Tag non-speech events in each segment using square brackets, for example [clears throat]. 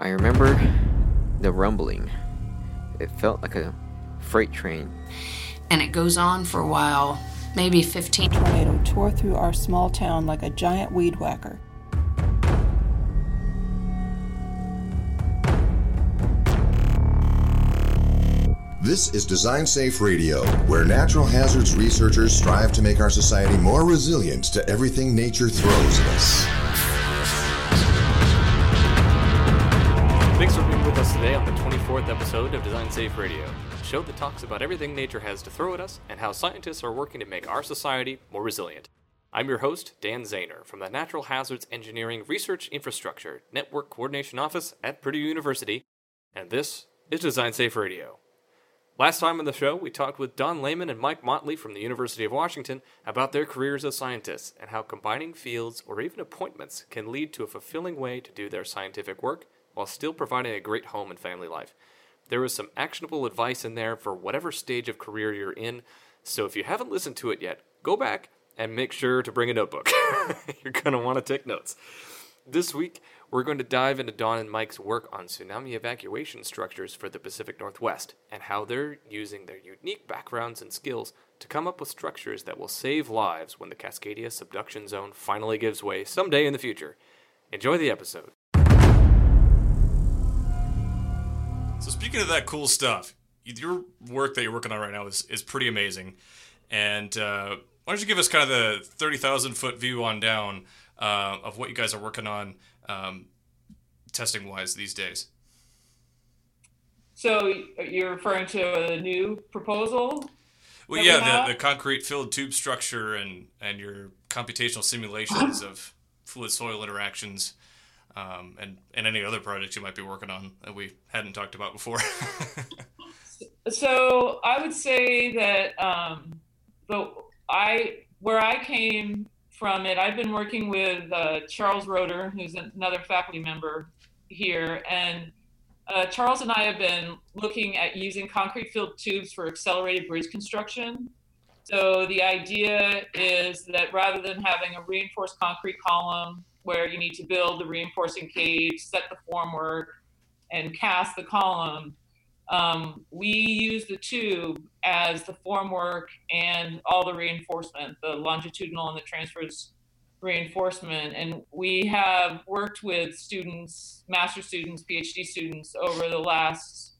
I remember the rumbling. It felt like a freight train. And it goes on for a while, maybe 15. Tornado tore through our small town like a giant weed whacker. This is Design Safe Radio, where natural hazards researchers strive to make our society more resilient to everything nature throws at us. episode of Design Safe Radio, a show that talks about everything nature has to throw at us and how scientists are working to make our society more resilient. I'm your host, Dan Zahner, from the Natural Hazards Engineering Research Infrastructure Network Coordination Office at Purdue University, and this is Design Safe Radio. Last time on the show, we talked with Dawn Lehman and Mike Motley from the University of Washington about their careers as scientists and how combining fields or even appointments can lead to a fulfilling way to do their scientific work while still providing a great home and family life. There was some actionable advice in there for whatever stage of career you're in, so if you haven't listened to it yet, go back and make sure to bring a notebook. [laughs] you're going to want to take notes. This week, we're going to dive into Dawn and Mike's work on tsunami evacuation structures for the Pacific Northwest and how they're using their unique backgrounds and skills to come up with structures that will save lives when the Cascadia subduction zone finally gives way someday in the future. Enjoy the episode. Speaking of that cool stuff, your work that you're working on right now is, is pretty amazing. And uh, why don't you give us kind of the 30,000 foot view on down uh, of what you guys are working on um, testing wise these days? So you're referring to a new proposal? Well, yeah, the, the concrete filled tube structure and, and your computational simulations [laughs] of fluid soil interactions um, and, and any other projects you might be working on that we hadn't talked about before. [laughs] so I would say that um, the I where I came from it, I've been working with uh, Charles Roeder, who's another faculty member here, and uh, Charles and I have been looking at using concrete filled tubes for accelerated bridge construction. So the idea is that rather than having a reinforced concrete column where you need to build the reinforcing cage, set the formwork, and cast the column. Um, we use the tube as the formwork and all the reinforcement, the longitudinal and the transverse reinforcement. And we have worked with students, master students, PhD students over the last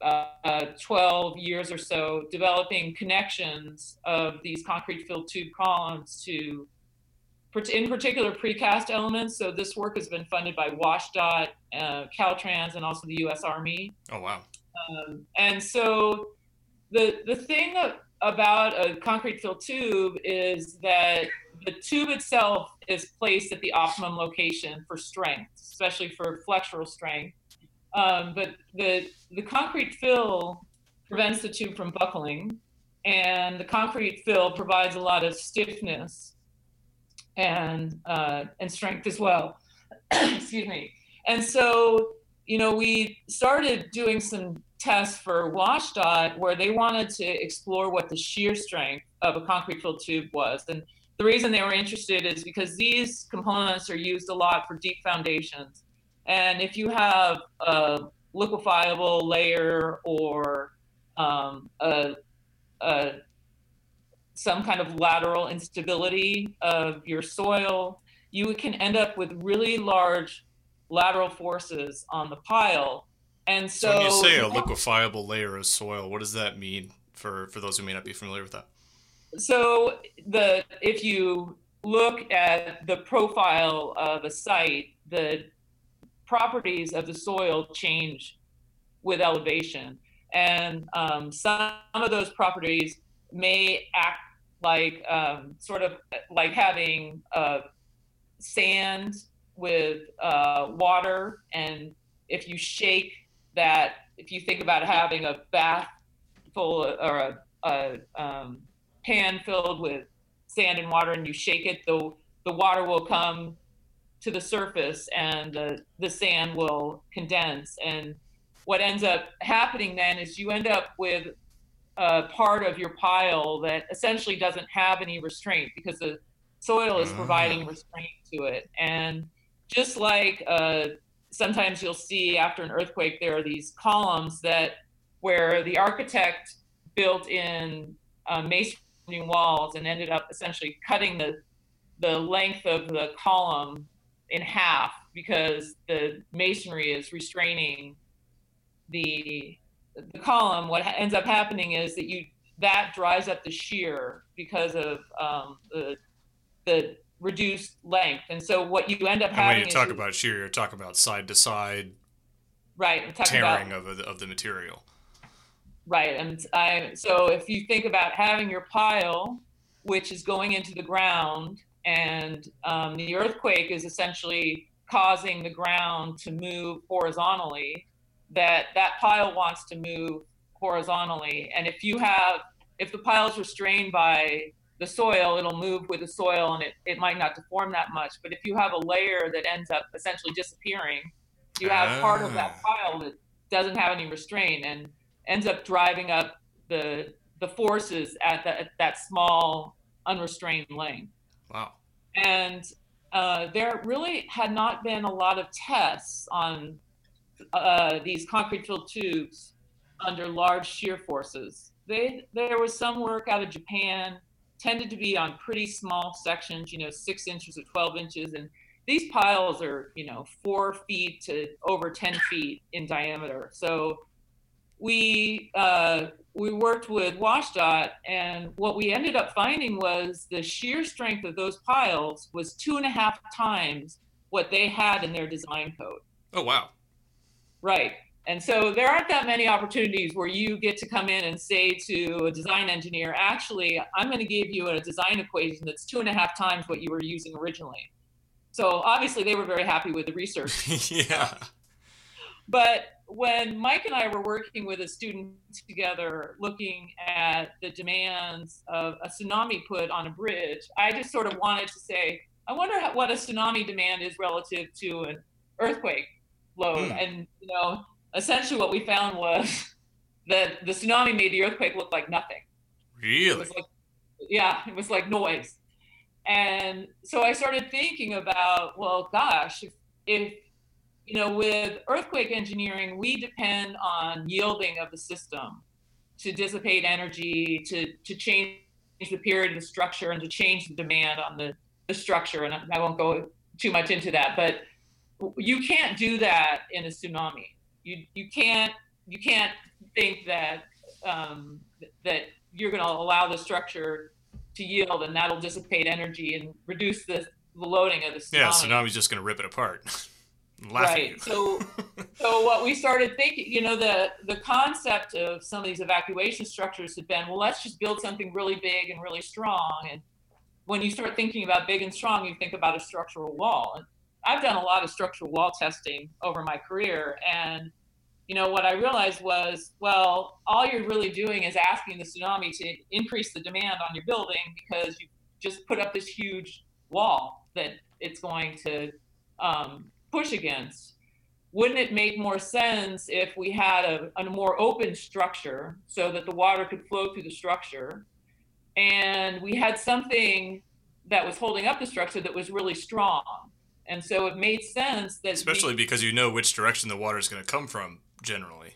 uh, 12 years or so, developing connections of these concrete filled tube columns to in particular precast elements. So this work has been funded by WashDOT, uh, Caltrans, and also the U.S. Army. Oh wow! Um, and so the the thing about a concrete filled tube is that the tube itself is placed at the optimum location for strength, especially for flexural strength. Um, but the the concrete fill prevents the tube from buckling, and the concrete fill provides a lot of stiffness and uh, and strength as well. [clears throat] Excuse me. And so, you know, we started doing some tests for WashDOT where they wanted to explore what the shear strength of a concrete filled tube was. And the reason they were interested is because these components are used a lot for deep foundations. And if you have a liquefiable layer or um, a, a some kind of lateral instability of your soil, you can end up with really large lateral forces on the pile. And so, so when you say a liquefiable layer of soil, what does that mean for, for those who may not be familiar with that? So the if you look at the profile of a site, the properties of the soil change with elevation, and um, some of those properties may act like um, sort of like having uh, sand with uh, water. And if you shake that, if you think about having a bath full or a, a um, pan filled with sand and water and you shake it, the, the water will come to the surface and the, the sand will condense. And what ends up happening then is you end up with uh, part of your pile that essentially doesn't have any restraint because the soil is providing ah. restraint to it. And just like a, sometimes you'll see after an earthquake there are these columns that where the architect built in uh, masonry walls and ended up essentially cutting the the length of the column in half because the masonry is restraining the the column. What ends up happening is that you that dries up the shear because of um, the the reduced length. And so what you end up and having when you talk is, about shear, you're talking about side to side right, I'm about tearing of, the- of the material. Right. And I so if you think about having your pile, which is going into the ground, and um, the earthquake is essentially causing the ground to move horizontally, that that pile wants to move horizontally. And if you have if the pile is restrained by the soil, it'll move with the soil and it, it might not deform that much. But if you have a layer that ends up essentially disappearing, you have part of that pile that doesn't have any restraint and ends up driving up the the forces at, the, at that small unrestrained length. Wow. And uh, there really had not been a lot of tests on uh, these concrete filled tubes under large shear forces. They, there was some work out of Japan, tended to be on pretty small sections, you know, six inches or 12 inches. And these piles are, you know, four feet to over 10 feet in diameter. So we uh, we worked with WashDOT, and what we ended up finding was the shear strength of those piles was two and a half times what they had in their design code. Oh wow. Right. And so there aren't that many opportunities where you get to come in and say to a design engineer, actually, I'm going to give you a design equation that's two and a half times what you were using originally. So obviously they were very happy with the research. [laughs] yeah. But when Mike and I were working with a student together looking at the demands of a tsunami put on a bridge, I just sort of wanted to say, I wonder what a tsunami demand is relative to an earthquake load. Hmm. And, you know, essentially what we found was [laughs] that the tsunami made the earthquake look like nothing. It Really? was like, yeah, it was like noise. And so I started thinking about, well, gosh, if, if you know, with earthquake engineering, we depend on yielding of the system to dissipate energy, to to change the period of the structure, and to change the demand on the the structure. And I won't go too much into that, but you can't do that in a tsunami. You you can't you can't think that um, that you're going to allow the structure to yield and that'll dissipate energy and reduce the, the loading of the tsunami. Yeah, tsunami's just gonna rip it apart. [laughs] Laugh at you. Right. So, [laughs] so what we started thinking, you know, the the concept of some of these evacuation structures had been, well, let's just build something really big and really strong. And when you start thinking about big and strong, you think about a structural wall. And I've done a lot of structural wall testing over my career, and you know what I realized was, well, all you're really doing is asking the tsunami to increase the demand on your building because you just put up this huge wall that it's going to um, push against. Wouldn't it make more sense if we had a, a more open structure so that the water could flow through the structure and we had something that was holding up the structure that was really strong? And so it made sense that we- Especially because you know which direction the water is gonna come from generally.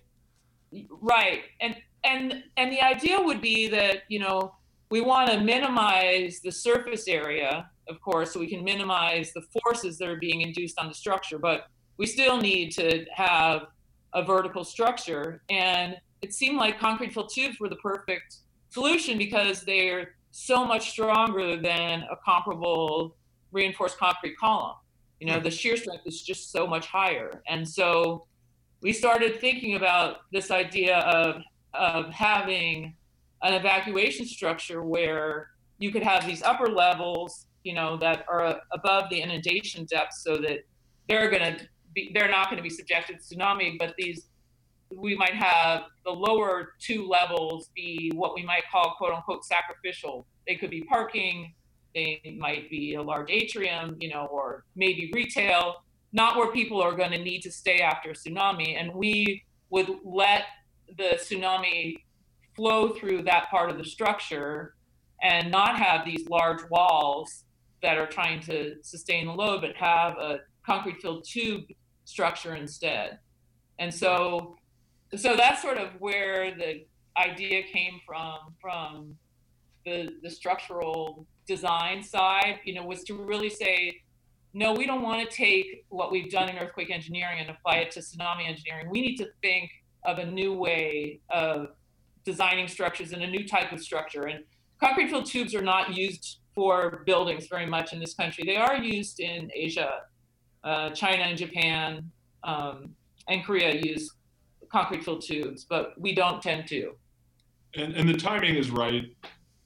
right. And and and the idea would be that you know we want to minimize the surface area of course so we can minimize the forces that are being induced on the structure but we still need to have a vertical structure. And it seemed like concrete filled tubes were the perfect solution because they're so much stronger than a comparable reinforced concrete column you know the mm-hmm. shear strength is just so much higher and so we started thinking about this idea of of having an evacuation structure where you could have these upper levels, you know, that are above the inundation depth, so that they're going to be they're not going to be subjected to tsunami, but these we might have the lower two levels be what we might call quote unquote sacrificial. They could be parking, they might be a large atrium, you know, or maybe retail, not where people are going to need to stay after a tsunami. And we would let the tsunami flow through that part of the structure and not have these large walls that are trying to sustain the load, but have a concrete filled tube structure instead. And so, so that's sort of where the idea came from, from the, the structural design side, you know, was to really say, no, we don't want to take what we've done in earthquake engineering and apply it to tsunami engineering. We need to think of a new way of designing structures and a new type of structure. And concrete filled tubes are not used for buildings very much in this country. They are used in Asia, uh, China and Japan, um, and Korea use concrete filled tubes, but we don't tend to. And, and the timing is right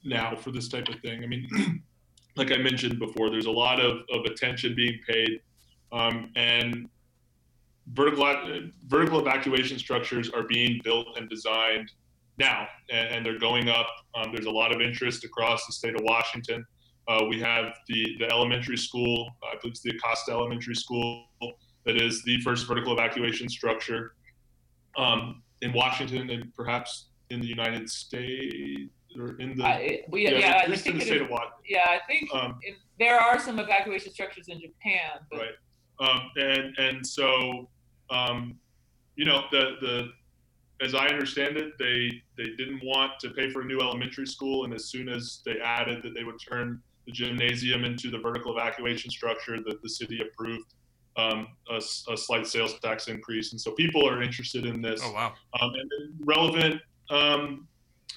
now for this type of thing. I mean, [clears throat] like I mentioned before, there's a lot of, of attention being paid, um, and vertical vertical evacuation structures are being built and designed now, and, and they're going up. Um, there's a lot of interest across the state of Washington. Uh, we have the the elementary school, I believe it's the Ocosta Elementary School, that is the first vertical evacuation structure um, in Washington and perhaps in the United States or in the I, we, yeah, yeah, I in think the state is- of Washington. Yeah, I think Um, in, there are some evacuation structures in Japan, but right um, and and so um, you know the the as i understand it they they didn't want to pay for a new elementary school and as soon as they added that they would turn the gymnasium into the vertical evacuation structure that the city approved um, a, s- a slight sales tax increase and so people are interested in this Oh wow. um, and relevant um,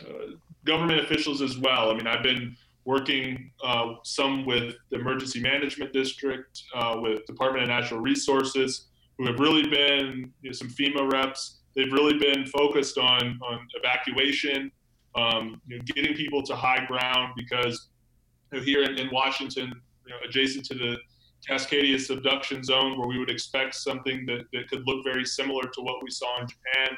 uh, government officials as well. I mean, I've been working uh, some with the Emergency Management District, uh, with Department of Natural Resources, who have really been you know, some FEMA reps. They've really been focused on on evacuation, um, you know, getting people to high ground because you know, here in, in Washington, adjacent to the Cascadia subduction zone, where we would expect something that, that could look very similar to what we saw in Japan.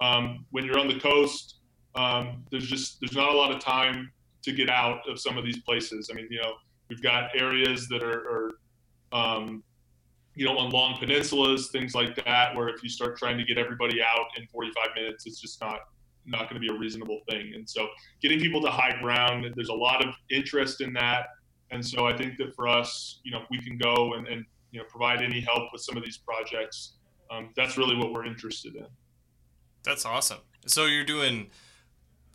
Um, when you're on the coast, um, there's just there's not a lot of time to get out of some of these places. I mean, you know, we've got areas that are, are um, you know, on long peninsulas, things like that, where if you start trying to get everybody out in 45 minutes, it's just not not going to be a reasonable thing. And so, getting people to high ground, there's a lot of interest in that. And so, I think that for us, you know, if we can go and, and you know provide any help with some of these projects, um, that's really what we're interested in. That's awesome. So you're doing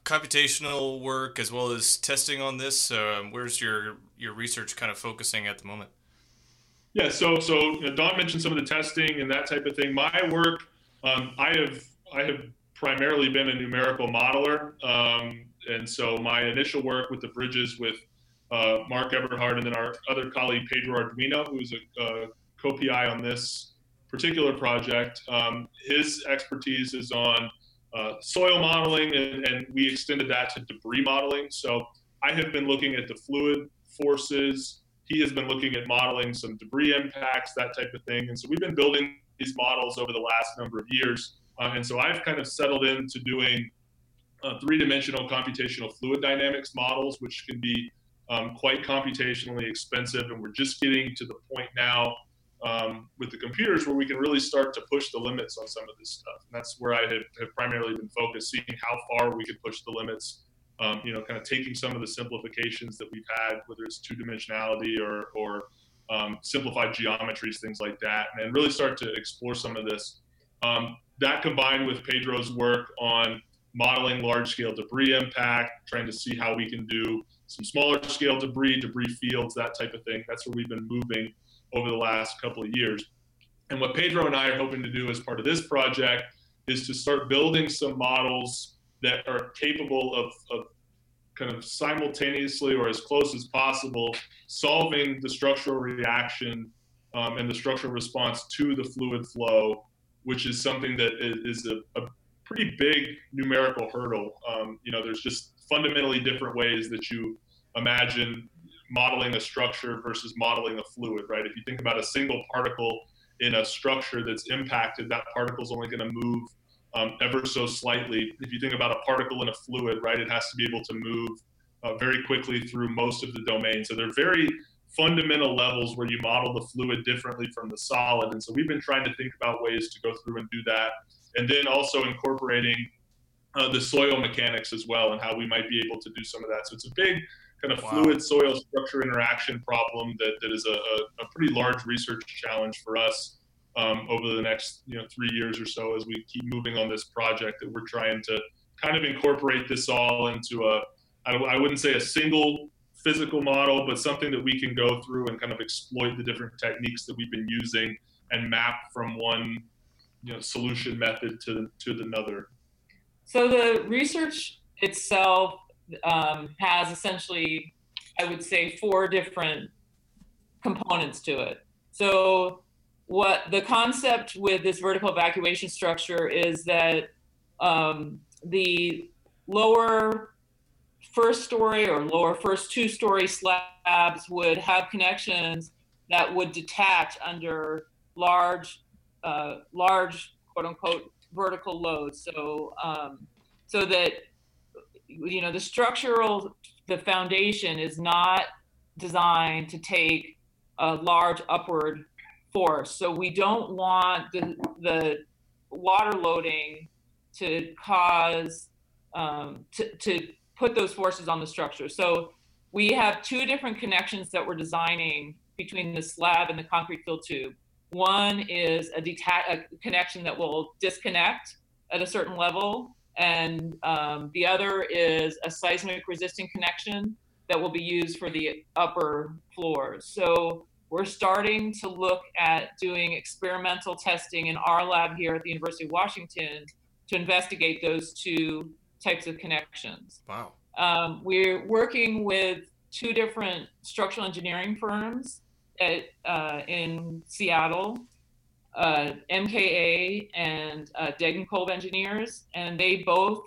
computational work as well as testing on this. Um, where's your your research kind of focusing at the moment? Yeah, so so you know, Dawn mentioned some of the testing and that type of thing. My work, um, I have I have primarily been a numerical modeler, um, and so my initial work with the bridges with uh, Mark Eberhard and then our other colleague Pedro Arduino, who's a, a co-PI on this particular project. Um, his expertise is on uh, soil modeling, and, and we extended that to debris modeling. So I have been looking at the fluid forces. He has been looking at modeling some debris impacts, that type of thing. And so we've been building these models over the last number of years. Uh, and so I've kind of settled into doing uh, three-dimensional computational fluid dynamics models, which can be um, quite computationally expensive. And we're just getting to the point now um, with the computers where we can really start to push the limits on some of this stuff. And that's where I have, have primarily been focused, seeing how far we could push the limits. Um, you know, kind of taking some of the simplifications that we've had, whether it's two dimensionality or, or um, simplified geometries, things like that, and really start to explore some of this. Um, that combined with Pedro's work on modeling large scale debris impact, trying to see how we can do some smaller scale debris, debris fields, that type of thing. That's where we've been moving over the last couple of years. And what Pedro and I are hoping to do as part of this project is to start building some models that are capable of, of kind of simultaneously or as close as possible solving the structural reaction um, and the structural response to the fluid flow, which is something that is, a, a, pretty big numerical hurdle. Um, you know, there's just fundamentally different ways that you imagine modeling a structure versus modeling a fluid, right? If you think about a single particle in a structure that's impacted, that particle is only going to move um, ever so slightly. If you think about a particle in a fluid, right, it has to be able to move uh, very quickly through most of the domain. So they're very fundamental levels where you model the fluid differently from the solid. And so we've been trying to think about ways to go through and do that. And then also incorporating uh, the soil mechanics as well and how we might be able to do some of that. So it's a big kind of Wow. fluid soil structure interaction problem that, that is a, a, a pretty large research challenge for us. um, over the next you know three years or so as we keep moving on this project that we're trying to kind of incorporate this all into a I, I wouldn't say a single physical model, but something that we can go through and kind of exploit the different techniques that we've been using and map from one you know solution method to to another. So the research itself um, has essentially, I would say, four different components to it. So what the concept with this vertical evacuation structure is that um, the lower first story or lower first two story slabs would have connections that would detach under large, uh, large quote unquote vertical loads. So, um, so that you know the structural, the foundation is not designed to take a large upward force. So we don't want the the water loading to cause um, to, to put those forces on the structure. So we have two different connections that we're designing between the slab and the concrete fill tube. One is a, deta- a connection that will disconnect at a certain level, and um, the other is a seismic resistant connection that will be used for the upper floors. So we're starting to look at doing experimental testing in our lab here at the University of Washington to investigate those two types of connections. Wow. Um, we're working with two different structural engineering firms at, uh, in Seattle, uh, MKA and uh, Degenkolb Engineers, and they both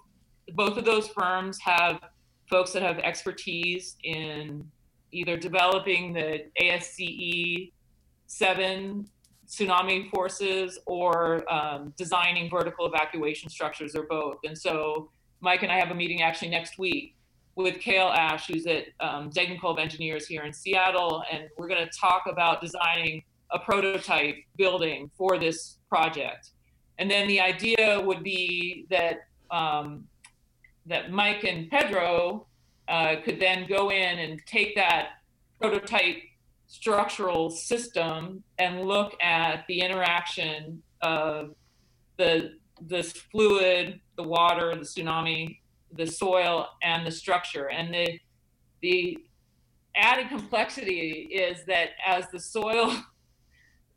both of those firms have folks that have expertise in either developing the ASCE seven tsunami forces or um, designing vertical evacuation structures or both. And so Mike and I have a meeting actually next week with Cale Ash, who's at um, Degenkolb Engineers here in Seattle, and we're going to talk about designing a prototype building for this project. And then the idea would be that um, that Mike and Pedro uh, could then go in and take that prototype structural system and look at the interaction of the this fluid, the water, the tsunami, the soil, and the structure. And the the added complexity is that as the soil [laughs]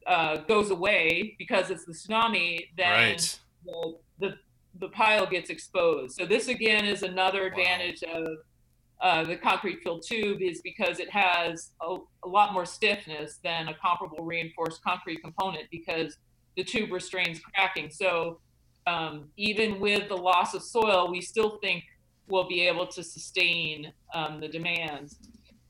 uh, goes away because it's the tsunami, then right. the, the the pile gets exposed. So this again is another advantage wow. of uh, the concrete filled tube is because it has a, a, lot more stiffness than a comparable reinforced concrete component because the tube restrains cracking. So um, even with the loss of soil, we still think we'll be able to sustain um, the demands.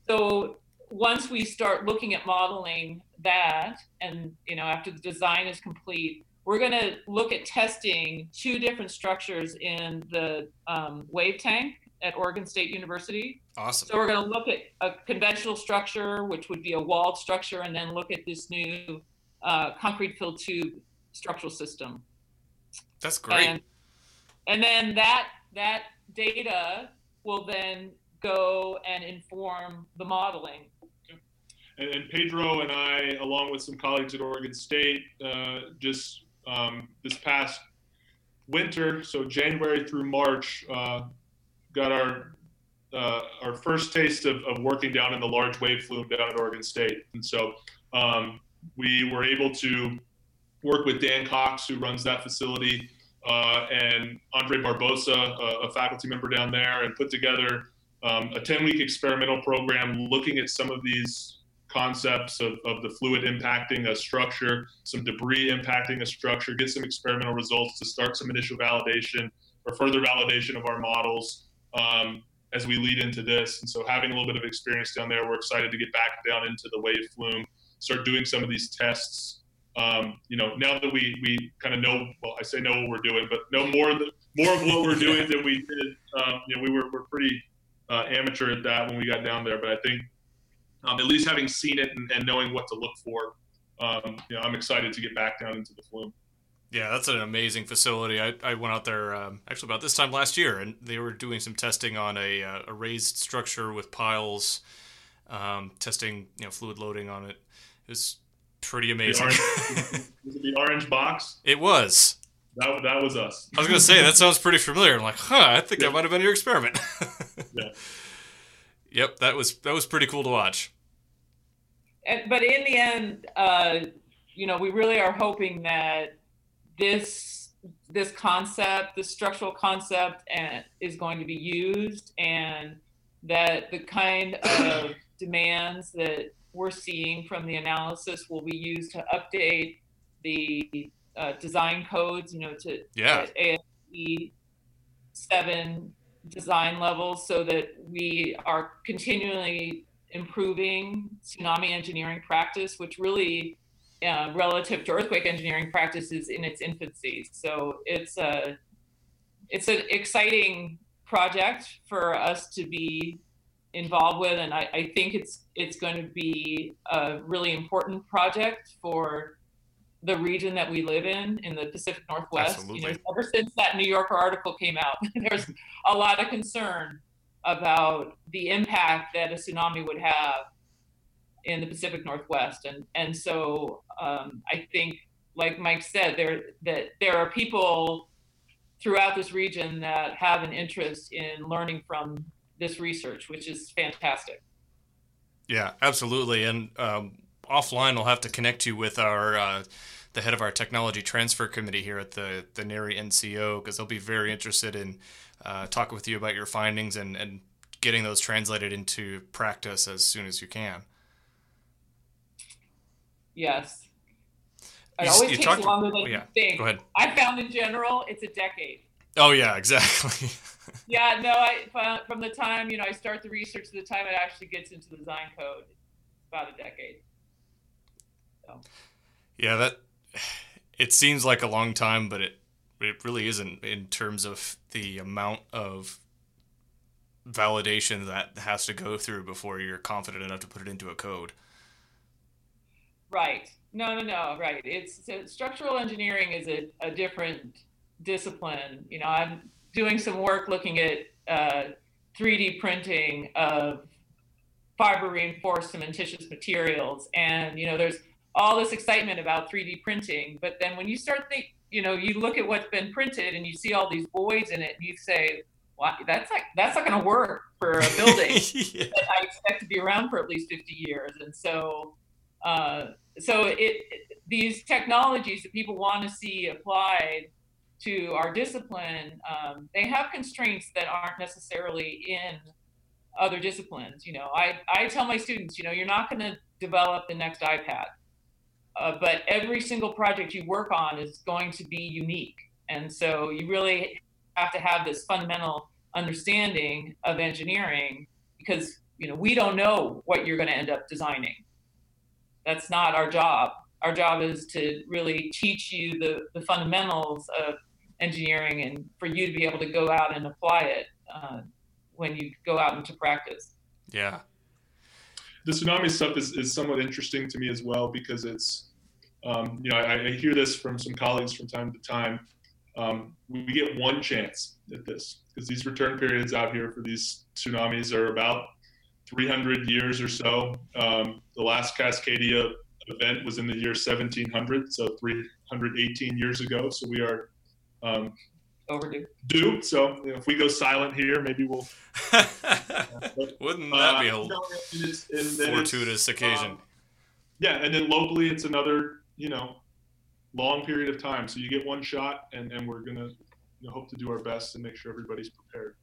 So once we start looking at modeling that, and you know after the design is complete, we're going to look at testing two different structures in the um, wave tank at Oregon State University. Awesome. So we're going to look at a conventional structure, which would be a walled structure, and then look at this new uh, concrete filled tube structural system. That's great. And, and then that that data will then go and inform the modeling. And, and Pedro and I, along with some colleagues at Oregon State, uh, just um, this past winter, so January through March, uh, got our uh, our first taste of, of, working down in the large wave flume down at Oregon State. And so um, we were able to work with Dan Cox, who runs that facility, uh, and Andre Barbosa, a, a, faculty member down there, and put together um, a 10 week experimental program looking at some of these concepts of, of the fluid impacting a structure, some debris impacting a structure, get some experimental results to start some initial validation or further validation of our models um, as we lead into this. And so, having a little bit of experience down there, we're excited to get back down into the wave flume, start doing some of these tests. Um, you know, now that we we kind of know, well, I say know what we're doing, but know more the, more of what we're doing than we did. Um, you know, we were we're pretty uh, amateur at that when we got down there, but I think um, at least having seen it and, and, knowing what to look for, um, you know, I'm excited to get back down into the flume. Yeah, that's an amazing facility. I, I went out there um, actually about this time last year, and they were doing some testing on a, uh, a raised structure with piles, um, testing you know fluid loading on it. It was Pretty The amazing. orange, [laughs] [laughs] was it the orange box? it was. That, that was us. I was gonna say that sounds pretty familiar. I'm like, huh? I think that might have been your experiment. [laughs] Yeah. Yep, that was that was pretty cool to watch. and, but in the end, uh, you know, we really are hoping that this this concept, this structural concept, and is going to be used, and that the kind of [coughs] demands that we're seeing from the analysis will be used to update the uh, design codes, you know, to Yeah. ASCE seven design levels, so that we are continually improving tsunami engineering practice, which really, uh, relative to earthquake engineering practice, is in its infancy. So it's a it's an exciting project for us to be involved with, and I, I think it's it's going to be a really important project for the region that we live in in the Pacific Northwest. You know, Absolutely. ever since that New Yorker article came out, [laughs] there's a lot of concern about the impact that a tsunami would have in the Pacific Northwest, and and so um, I think, like Mike said, there that there are people throughout this region that have an interest in learning from this research, which is fantastic. Yeah, absolutely. And um, offline, I'll have to connect you with our uh, the head of our technology transfer committee here at the the NHERI NCO because they'll be very interested in uh, talking with you about your findings and and getting those translated into practice as soon as you can. Yes. It You- always you takes longer than oh, you think. Go ahead. I found in general, it's a decade. Oh yeah, exactly. [laughs] Yeah, no, I from- the time you know I start the research to the time it actually gets into the design code, it's about a decade. yeah, that it seems like a long time, but it it really isn't in terms of the amount of validation that has to go through before you're confident enough to put it into a code. Right. No, no, no. Right. It's so structural engineering is a, a different discipline. You know, I'm doing some work looking at uh, 3D printing of fiber reinforced cementitious materials, and you know, there's all this excitement about 3D printing, but then when you start think, you know, you look at what's been printed and you see all these voids in it, and you say, "Wow, that's like that's not going to work for a building." [laughs] yeah. that I expect to be around for at least 50 years. And so, uh, so it, it- these technologies that people want to see applied to our discipline, um, they have constraints that aren't necessarily in other disciplines. You know, I, I tell my students, you know, you're not going to develop the next iPad, uh, but every single project you work on is going to be unique. And so you really have to have this fundamental understanding of engineering because you know we don't know what you're going to end up designing that's not our job our job is to really teach you the, the fundamentals of engineering and for you to be able to go out and apply it uh, when you go out into practice Yeah. The tsunami stuff is, is somewhat interesting to me as well because it's um, you know I, I hear this from some colleagues from time to time. Um, we get one chance at this because these return periods out here for these tsunamis are about 300 years or so. Um, the last cascadia event was in the year 1700 so 318 years ago. So we are um, overdue due so you know, if we go silent here maybe we'll [laughs] Wouldn't that be uh, a you know, it's- and then it's, fortuitous occasion? um, yeah, and then locally, it's another you know long period of time. So you get one shot, and, and we're gonna you know, hope to do our best and make sure everybody's prepared.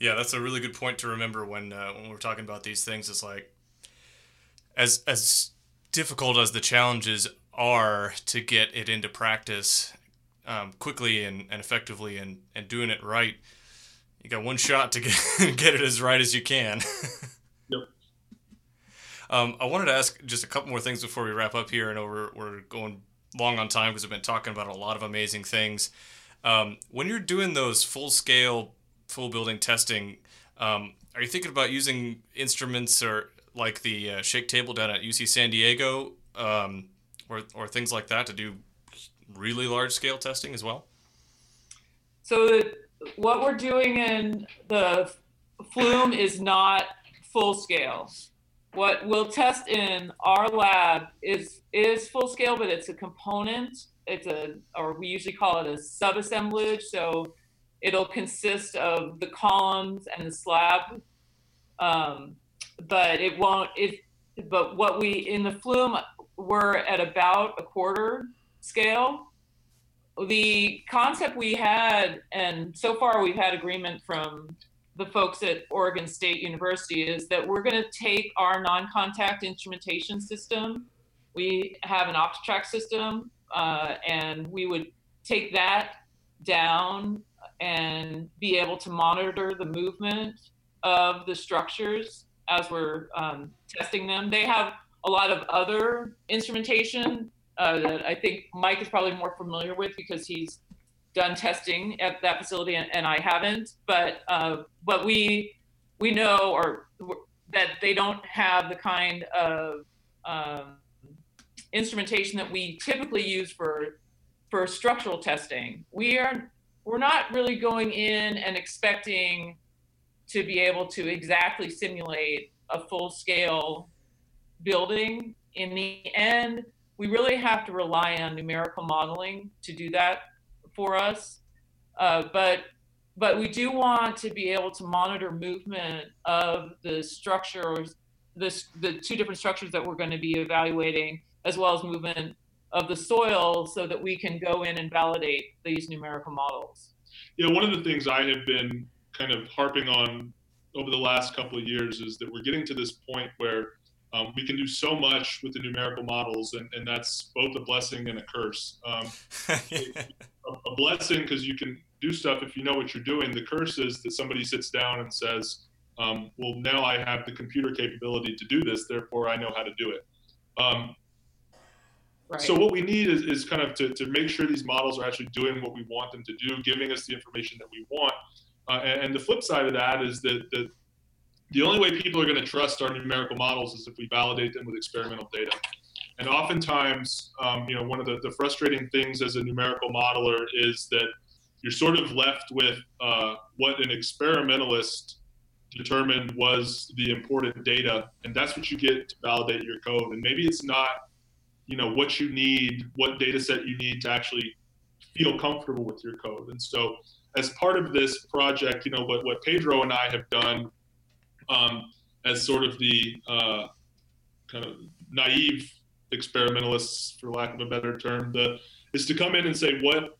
Yeah, that's a really good point to remember when uh, when we're talking about these things. It's like as as difficult as the challenges are to get it into practice um, quickly and, and effectively and, and doing it right. You got one shot to get [laughs] get it as right as you can. [laughs] Yep. Um, I wanted to ask just a couple more things before we wrap up here. I know we're, we're going long on time because we've been talking about a lot of amazing things. Um, when you're doing those full scale, full building testing, um, are you thinking about using instruments or like the uh, shake table down at UC San Diego um, or, or things like that to do really large scale testing as well? so the, what we're doing in the flume is not full scale what we'll test in our lab is is full scale, but it's a component. It's a, or we usually call it a subassemblage. So it'll consist of the columns and the slab, um, but it won't. It but what we in the flume we're at about a quarter scale. The concept we had, and so far we've had agreement from the folks at Oregon State University, is that we're going to take our non contact instrumentation system. We have an OptiTrack system, uh, and we would take that down and be able to monitor the movement of the structures as we're um, testing them. They have a lot of other instrumentation uh, that I think Mike is probably more familiar with because he's done testing at that facility and, and I haven't. But uh, but we we know or that they don't have the kind of um, instrumentation that we typically use for for structural testing. We are we're not really going in and expecting to be able to exactly simulate a full scale building. In the end, we really have to rely on numerical modeling to do that for us. Uh, but but we do want to be able to monitor movement of the structures, this the two different structures that we're going to be evaluating, as well as movement of the soil, so that we can go in and validate these numerical models. Yeah, one of the things I have been kind of harping on over the last couple of years is that we're getting to this point where um, we can do so much with the numerical models, and, and that's both a blessing and a curse. Um, [laughs] a, a, blessing because you can do stuff if you know what you're doing. The curse is that somebody sits down and says, um, "Well, now I have the computer capability to do this, therefore I know how to do it." Um, right. So what we need is, is kind of to, to make sure these models are actually doing what we want them to do, giving us the information that we want. Uh, and, and, the flip side of that is that, that the only way people are going to trust our numerical models is if we validate them with experimental data. And oftentimes, um, you know, one of the, the, frustrating things as a numerical modeler is that you're sort of left with uh, what an experimentalist determined was the important data, and that's what you get to validate your code. And maybe it's not, you know, what you need, what data set you need to actually feel comfortable with your code. And so, as part of this project, you know, what, what Pedro and I have done um, as sort of the uh, kind of naive experimentalists, for lack of a better term, the, is to come in and say what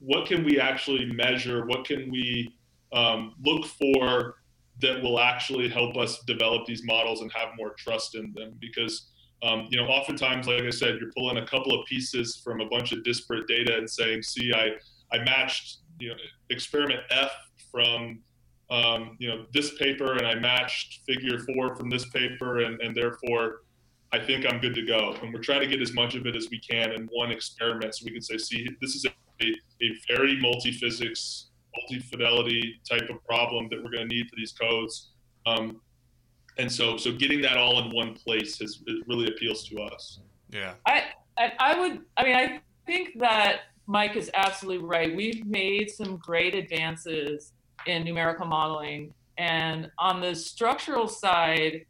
what can we actually measure, what can we um, look for that will actually help us develop these models and have more trust in them? Because um, you know oftentimes like i said you're pulling a couple of pieces from a bunch of disparate data and saying see i i matched you know experiment f from um, you know, this paper and I matched figure four from this paper, and, and therefore I think I'm good to go. And we're trying to get as much of it as we can in one experiment so we can say, see, this is a, a very multi physics, multi fidelity type of problem that we're going to need for these codes. Um, and so, so getting that all in one place has it really appeals to us. Yeah. I, I, I would, I mean, I think that Mike is absolutely right. We've made some great advances in numerical modeling. And on the structural side,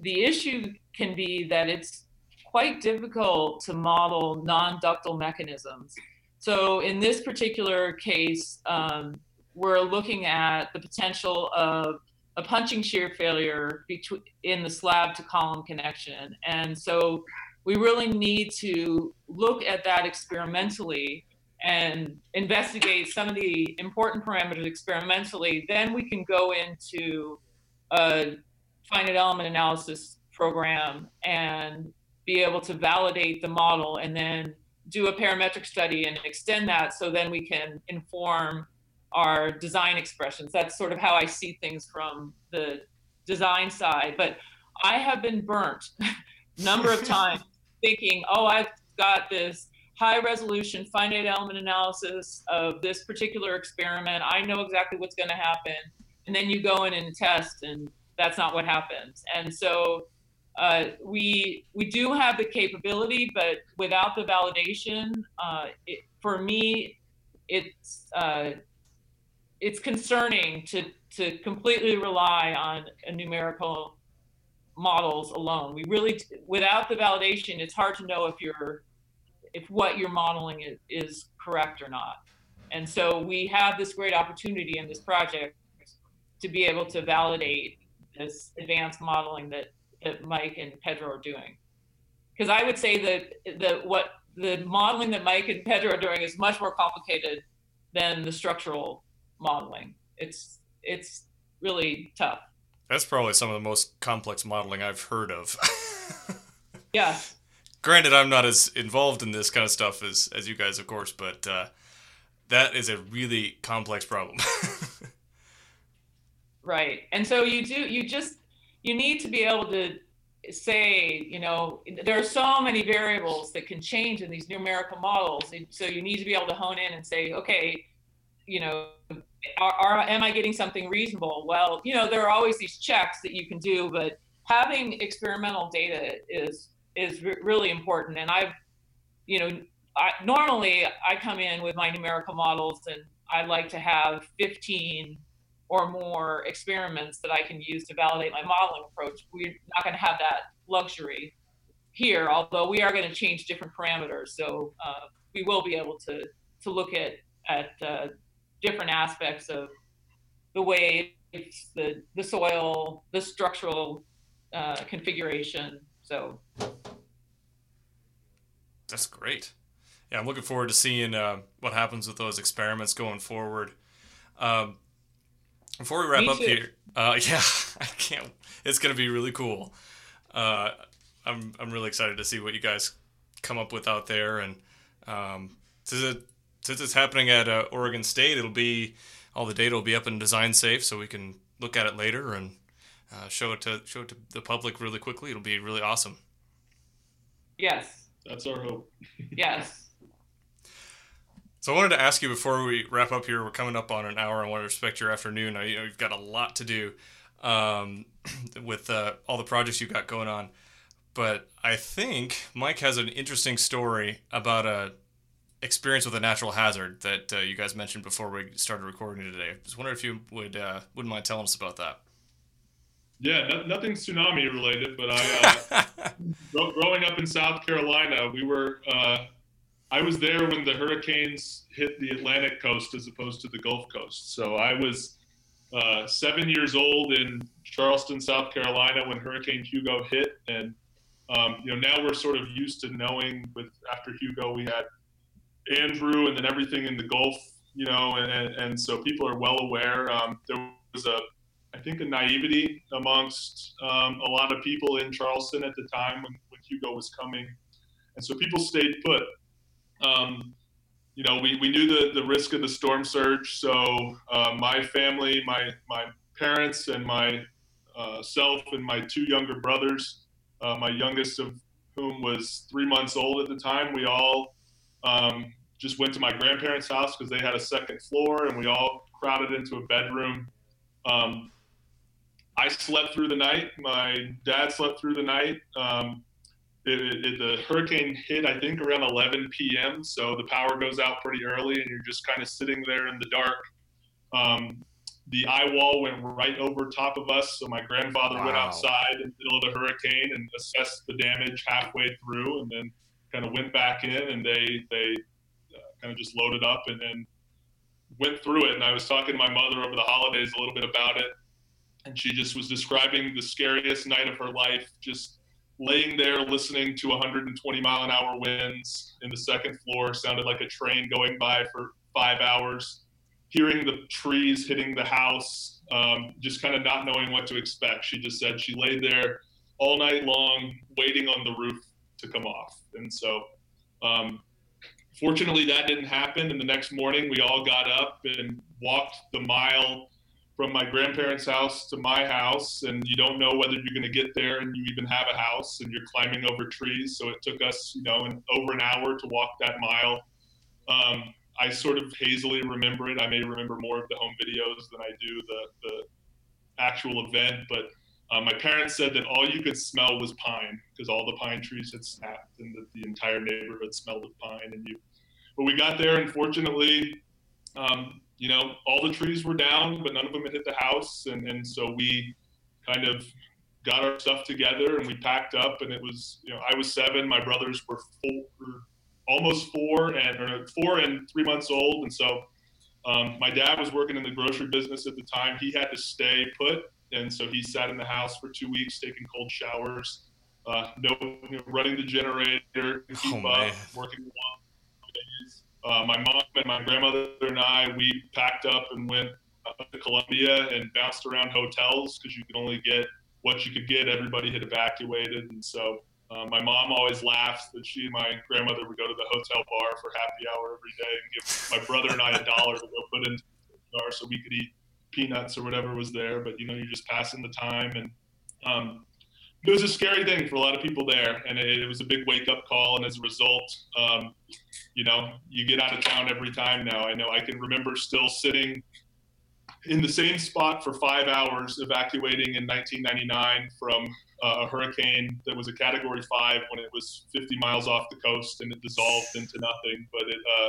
the issue can be that it's quite difficult to model non-ductile mechanisms. So in this particular case, um, we're looking at the potential of a punching shear failure between in the slab to column connection. And so we really need to look at that experimentally and investigate some of the important parameters experimentally, then we can go into a finite element analysis program and be able to validate the model and then do a parametric study and extend that so then we can inform our design expressions. That's sort of how I see things from the design side. But I have been burnt a [laughs] number of [laughs] times thinking, oh, I've got this high resolution finite element analysis of this particular experiment. I know exactly what's going to happen. And then you go in and test, and that's not what happens. And so uh, we we do have the capability, but without the validation, uh, it, for me, it's uh, it's concerning to to completely rely on numerical models alone. We really, without the validation, it's hard to know if you're, if what you're modeling is, is correct or not. And so we have this great opportunity in this project to be able to validate this advanced modeling that, that Mike and Pedro are doing. Because I would say that the what the modeling that Mike and Pedro are doing is much more complicated than the structural modeling. It's it's really tough. That's probably some of the most complex modeling I've heard of. [laughs] yeah. Granted, I'm not as involved in this kind of stuff as, as you guys, of course, but uh, that is a really complex problem. [laughs] right. And so you do, you just, you need to be able to say, you know, there are so many variables that can change in these numerical models. So you need to be able to hone in and say, okay, you know, are, are, am I getting something reasonable? Well, you know, there are always these checks that you can do, but having experimental data is is re- really important. And I've, you know, I, normally I come in with my numerical models, and I like to have 15 or more experiments that I can use to validate my modeling approach. We're not going to have that luxury here, although we are going to change different parameters. So uh, we will be able to to look at at uh, different aspects of the waves, the the soil, the structural uh, configuration. So that's great. Yeah, I'm looking forward to seeing uh, what happens with those experiments going forward. Um, before we wrap Me up too. here, uh, [laughs] yeah, I can't. It's gonna be really cool. Uh, I'm I'm really excited to see what you guys come up with out there, and um, to since it's happening at uh, Oregon State, it'll be all the data will be up in Design Safe, so we can look at it later and uh, show it to show it to the public really quickly. It'll be really awesome. Yes, that's our hope. [laughs] yes. So I wanted to ask you before we wrap up here. We're coming up on an hour. I want to respect your afternoon. I, you know, you've got a lot to do um, [clears throat] with uh, all the projects you've got going on. But I think Mike has an interesting story about a experience with a natural hazard that uh, you guys mentioned before we started recording today. I was wondering if you would uh, wouldn't mind telling us about that. Yeah, no, nothing tsunami related, but I uh, [laughs] growing up in South Carolina, we were uh, I was there when the hurricanes hit the Atlantic coast as opposed to the Gulf Coast. So I was uh, seven years old in Charleston, South Carolina, when Hurricane Hugo hit, and um, you know now we're sort of used to knowing with after Hugo we had Andrew and then everything in the Gulf, you know, and, and so people are well aware. Um, there was a, I think, a naivety amongst um, a lot of people in Charleston at the time when, when Hugo was coming. And so people stayed put. Um, you know, we, we knew the, the risk of the storm surge. So uh, my family, my, my parents, and my uh, self and my two younger brothers, uh, my youngest of whom was three months old at the time, we all um, just went to my grandparents' house because they had a second floor, and we all crowded into a bedroom. Um, I slept through the night. My dad slept through the night. Um, it, it, the hurricane hit, I think, around 11 p.m. So the power goes out pretty early, and you're just kind of sitting there in the dark. Um, the eye wall went right over top of us, so my grandfather wow. went outside in the middle of the hurricane and assessed the damage halfway through, and then kind of went back in, and they they kind of just loaded up and, then went through it. And I was talking to my mother over the holidays a little bit about it. And she just was describing the scariest night of her life, just laying there listening to 120 mile an hour winds in the second floor, sounded like a train going by for five hours, hearing the trees hitting the house, um, just kind of not knowing what to expect. She just said she laid there all night long, waiting on the roof to come off. And so, um, Fortunately, that didn't happen. And the next morning, we all got up and walked the mile from my grandparents' house to my house. And you don't know whether you're going to get there and you even have a house and you're climbing over trees. So it took us, you know, an, over an hour to walk that mile. Um, I sort of hazily remember it. I may remember more of the home videos than I do the, the actual event, but uh, my parents said that all you could smell was pine because all the pine trees had snapped and that the entire neighborhood smelled of pine. And you but we got there, and fortunately, um, you know, all the trees were down, but none of them had hit the house, and and so we kind of got our stuff together and we packed up and it was you know I was seven, my brothers were four, almost four and or four and three months old, and so um, my dad was working in the grocery business at the time. He had to stay put, and so he sat in the house for two weeks taking cold showers, uh, no you know, running the generator, keep Oh, up, man. working long days. Uh, my mom and my grandmother and I, we packed up and went up to Columbia and bounced around hotels because you could only get what you could get. Everybody had evacuated, and so uh, my mom always laughs that she and my grandmother would go to the hotel bar for happy hour every day and give my brother and I a dollar to go put into the bar so we could eat peanuts or whatever was there. But you know, you're just passing the time, and um, it was a scary thing for a lot of people there, and it, it was a big wake up call. And as a result, um, you know, you get out of town every time now. I know I can remember still sitting in the same spot for five hours evacuating in 1999 from uh, a hurricane that was a category five when it was 50 miles off the coast and it dissolved into nothing. But it, uh,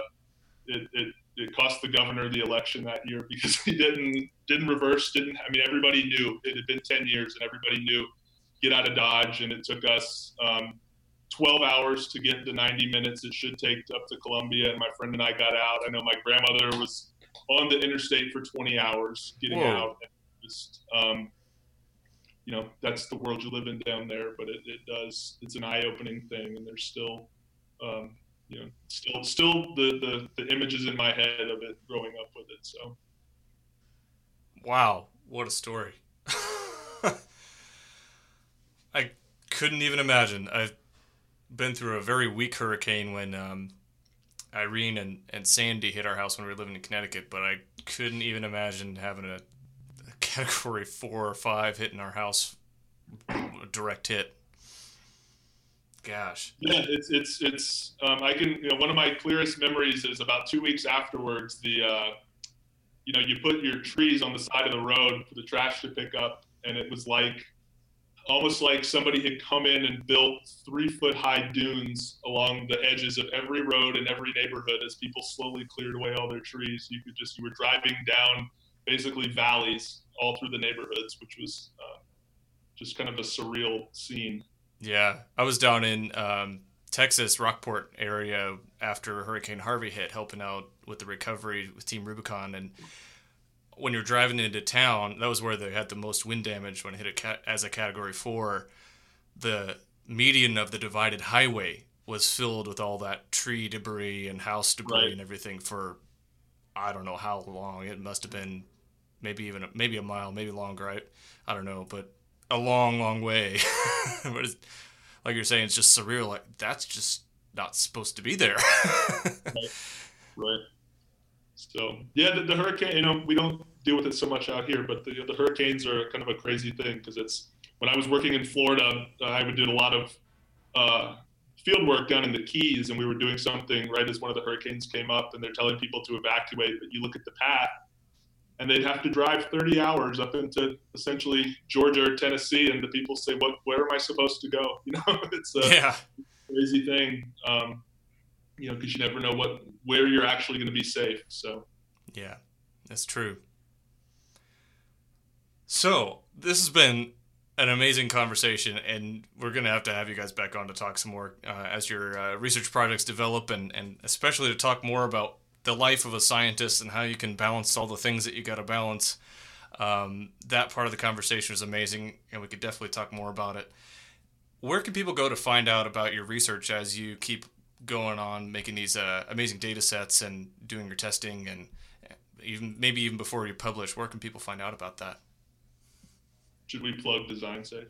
it, it, it cost the governor the election that year because [laughs] he didn't didn't reverse. Didn't I mean everybody knew it had been 10 years and everybody knew get out of Dodge and it took us um, 12 hours to get the 90 minutes it should take up to Columbia. And my friend and I got out. I know my grandmother was on the interstate for 20 hours getting Whoa. out. And just, um, you know, that's the world you live in down there, but it, it does, it's an eye opening thing. And there's still, um, you know, still, still the, the, the images in my head of it growing up with it. So, Wow, what a story. [laughs] I couldn't even imagine. I've been through a very weak hurricane when um, Irene and, and Sandy hit our house when we were living in Connecticut, but I couldn't even imagine having a, a category four or five hitting our house, a direct hit. Gosh. Yeah, it's it's it's. Um, I can. You know, one of my clearest memories is about two weeks afterwards. The, uh, you know, you put your trees on the side of the road for the trash to pick up, and it was like, almost like somebody had come in and built three foot high dunes along the edges of every road in every neighborhood as people slowly cleared away all their trees. You could just you were driving down basically valleys all through the neighborhoods, which was uh, just kind of a surreal scene. Yeah, I was down in um, Texas, Rockport area after Hurricane Harvey hit, helping out with the recovery with Team Rubicon. And when you're driving into town, that was where they had the most wind damage when it hit a cat- as a Category Four. The median of the divided highway was filled with all that tree debris and house debris Right. and everything for I don't know how long. It must have been maybe even a, maybe a mile, maybe longer. I I don't know, but a long, long way. [laughs] but it's, like you're saying, it's just surreal. Like that's just not supposed to be there. [laughs] Right. So yeah, the, the hurricane. You know, we don't deal with it so much out here, but the, the hurricanes are kind of a crazy thing because it's when I was working in Florida, uh, I would do a lot of uh, field work down in the Keys, and we were doing something right as one of the hurricanes came up, and they're telling people to evacuate. But you look at the path, and they'd have to drive 30 hours up into essentially Georgia or Tennessee, and the people say, "What? Where am I supposed to go?" [laughs] You know, it's a yeah, crazy thing. Um, you know, because you never know what where you're actually going to be safe. So yeah, that's true. So this has been an amazing conversation, and we're gonna have to have you guys back on to talk some more uh, as your uh, research projects develop, and and especially to talk more about the life of a scientist and how you can balance all the things that you got to balance. Um, that part of the conversation was amazing, and we could definitely talk more about it. Where can people go to find out about your research as you keep going on making these uh, amazing data sets and doing your testing and even maybe even before you publish? Where can people find out about that? Should we plug Design Safe?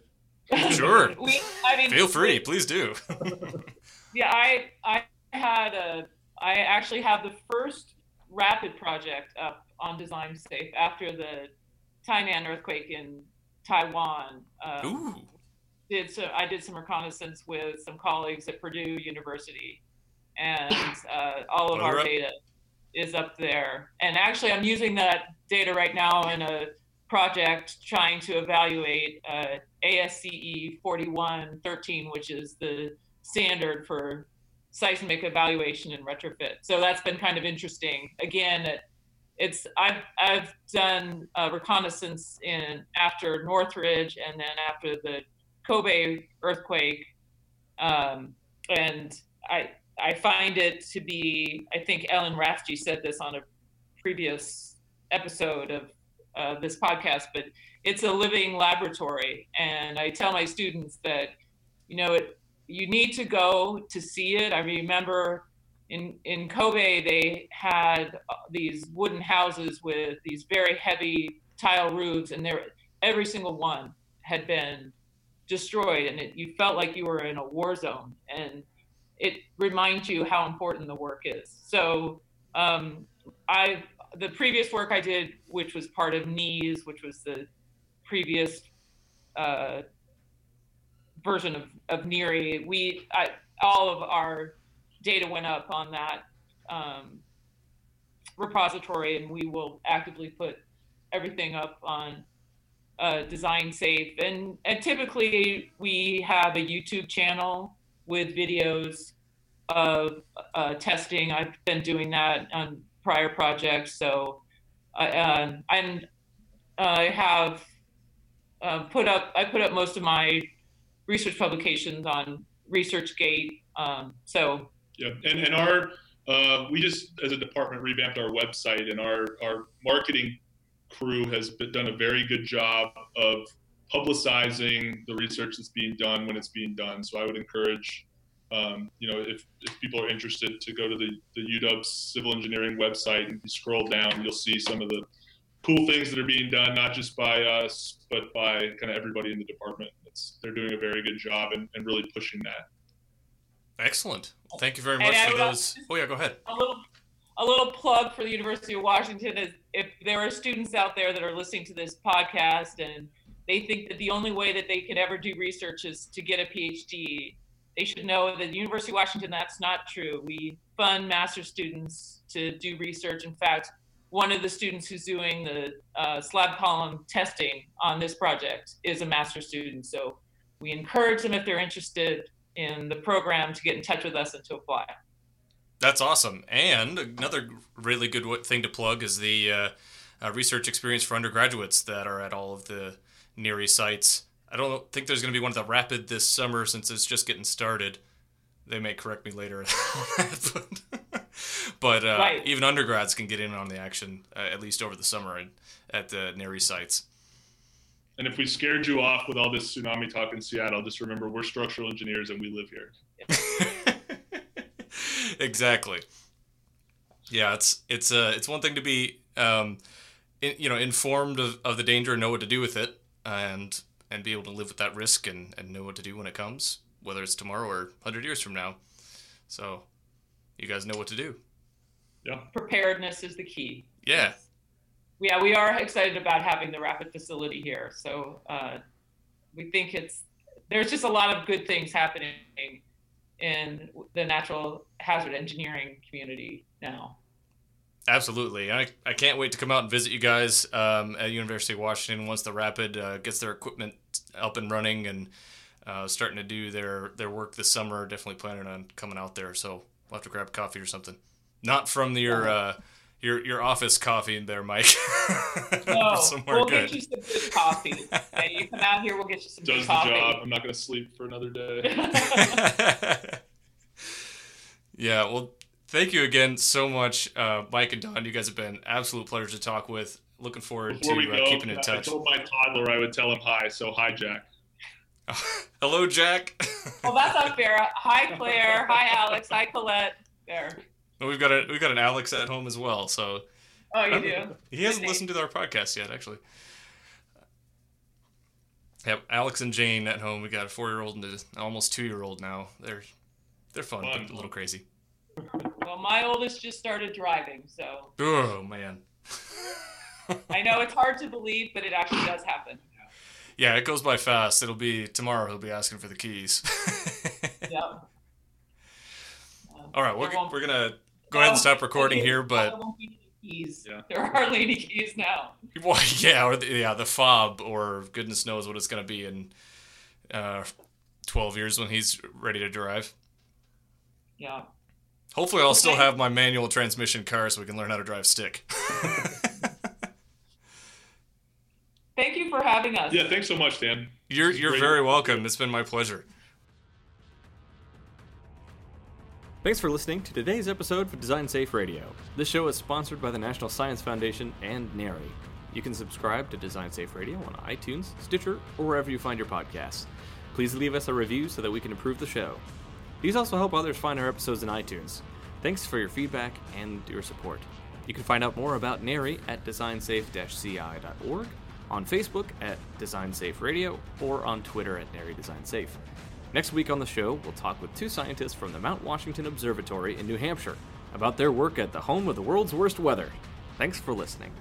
[laughs] Sure. [laughs] we, I mean, Feel free, please do. [laughs] Yeah, I I had a I actually have the first rapid project up on Design Safe after the Tainan earthquake in Taiwan. Um, Ooh, did so I did some reconnaissance with some colleagues at Purdue University, and uh, all of Well, our we're up- data is up there. And actually, I'm using that data right now in a project trying to evaluate uh, ASCE 4113, which is the standard for seismic evaluation and retrofit. So that's been kind of interesting. Again, it, it's I've I've done uh, reconnaissance in after Northridge and then after the Kobe earthquake, um, and I I find it to be I think Ellen Rathje said this on a previous episode of uh, this podcast, but it's a living laboratory, and I tell my students that you know it you need to go to see it. I remember in in Kobe they had uh, these wooden houses with these very heavy tile roofs, and there every single one had been destroyed, and it, you felt like you were in a war zone, and it reminds you how important the work is. So um, I the previous work I did, which was part of NEES, which was the previous uh, version of, of NHERI, we I, all of our data went up on that um, repository, and we will actively put everything up on uh, Design Safe. And, and typically, we have a YouTube channel with videos of uh, testing. I've been doing that on prior projects, so I, uh, I'm I have uh, put up I put up most of my research publications on ResearchGate. Um, so yeah, and and our uh, we just as a department revamped our website, and our our marketing crew has been, done a very good job of publicizing the research that's being done when it's being done. So I would encourage, um, you know, if, if people are interested to go to the, the UW civil engineering website and you scroll down, you'll see some of the cool things that are being done, not just by us, but by kind of everybody in the department. It's, they're doing a very good job and, and really pushing that. Excellent. Thank you very much for those. Oh yeah, go ahead. A little, a little plug for the University of Washington is if there are students out there that are listening to this podcast and they think that the only way that they can ever do research is to get a PhD, they should know that the University of Washington that's not true. We fund master students to do research. In fact, one of the students who's doing the uh, slab column testing on this project is a master student. So we encourage them if they're interested in the program to get in touch with us and to apply. That's awesome. And another really good thing to plug is the uh, uh, research experience for undergraduates that are at all of the NHERI sites. I don't think there's going to be one at the Rapid this summer since it's just getting started. They may correct me later but, [laughs] but uh, right. even undergrads can get in on the action uh, at least over the summer at the NHERI sites. And if we scared you off with all this tsunami talk in Seattle, just remember we're structural engineers and we live here. [laughs] exactly. Yeah, it's it's uh it's one thing to be um, in, you know informed of, of the danger and know what to do with it, and and be able to live with that risk and, and know what to do when it comes, whether it's tomorrow or hundred years from now. So, you guys know what to do. Yeah. Preparedness is the key. Yeah. Yeah, we are excited about having the rapid facility here. So uh, we think it's there's just a lot of good things happening in the natural hazard engineering community now. Absolutely. I, I can't wait to come out and visit you guys um, at University of Washington once the Rapid uh, gets their equipment up and running and uh, starting to do their, their work this summer. Definitely planning on coming out there. So we'll have to grab coffee or something. Not from your uh, your your office coffee in there, Mike. [laughs] no, we'll good. get you some good coffee. okay, you come out here, we'll get you some Does good coffee. Does the job. I'm not going to sleep for another day. [laughs] [laughs] yeah, well, thank you again so much, uh, Mike and Dawn. You guys have been absolute pleasure to talk with. Looking forward Before to uh, keeping in touch. I told my toddler I would tell him hi, so hi, Jack. [laughs] Hello, Jack. [laughs] well, that's unfair. Hi, Claire. Hi, Alex. Hi, Colette. There. Well, we've got a we've got an Alex at home as well. So. Oh, you do. [laughs] He hasn't listened to our podcast yet, actually. Yep, Alex and Jane at home. We got a four-year-old and an almost two-year-old now. They're they're fun, fun. but a little crazy. Well, my oldest just started driving, so. Oh man. [laughs] I know it's hard to believe, but it actually does happen. Yeah, it goes by fast. It'll be tomorrow. He'll be asking for the keys. [laughs] yep. All right, we're, we're gonna go ahead and stop recording here, but keys. Yeah. There are lady keys now. Well, [laughs] yeah, or the, yeah, the fob, or goodness knows what it's gonna be in uh, twelve years when he's ready to drive. Yeah. Hopefully, I'll still have my manual transmission car so we can learn how to drive stick. Thank you for having us. Yeah, thanks so much, Dan. You're you're great. very welcome. It's been my pleasure. Thanks for listening to today's episode for Design Safe Radio. This show is sponsored by the National Science Foundation and NHERI. You can subscribe to Design Safe Radio on iTunes, Stitcher, or wherever you find your podcasts. Please leave us a review so that we can improve the show. These also help others find our episodes in iTunes. Thanks for your feedback and your support. You can find out more about NHERI at designsafe-ci.org, on Facebook at Design Safe Radio, or on Twitter at NHERI Design Safe. Next week on the show, we'll talk with two scientists from the Mount Washington Observatory in New Hampshire about their work at the home of the world's worst weather. Thanks for listening.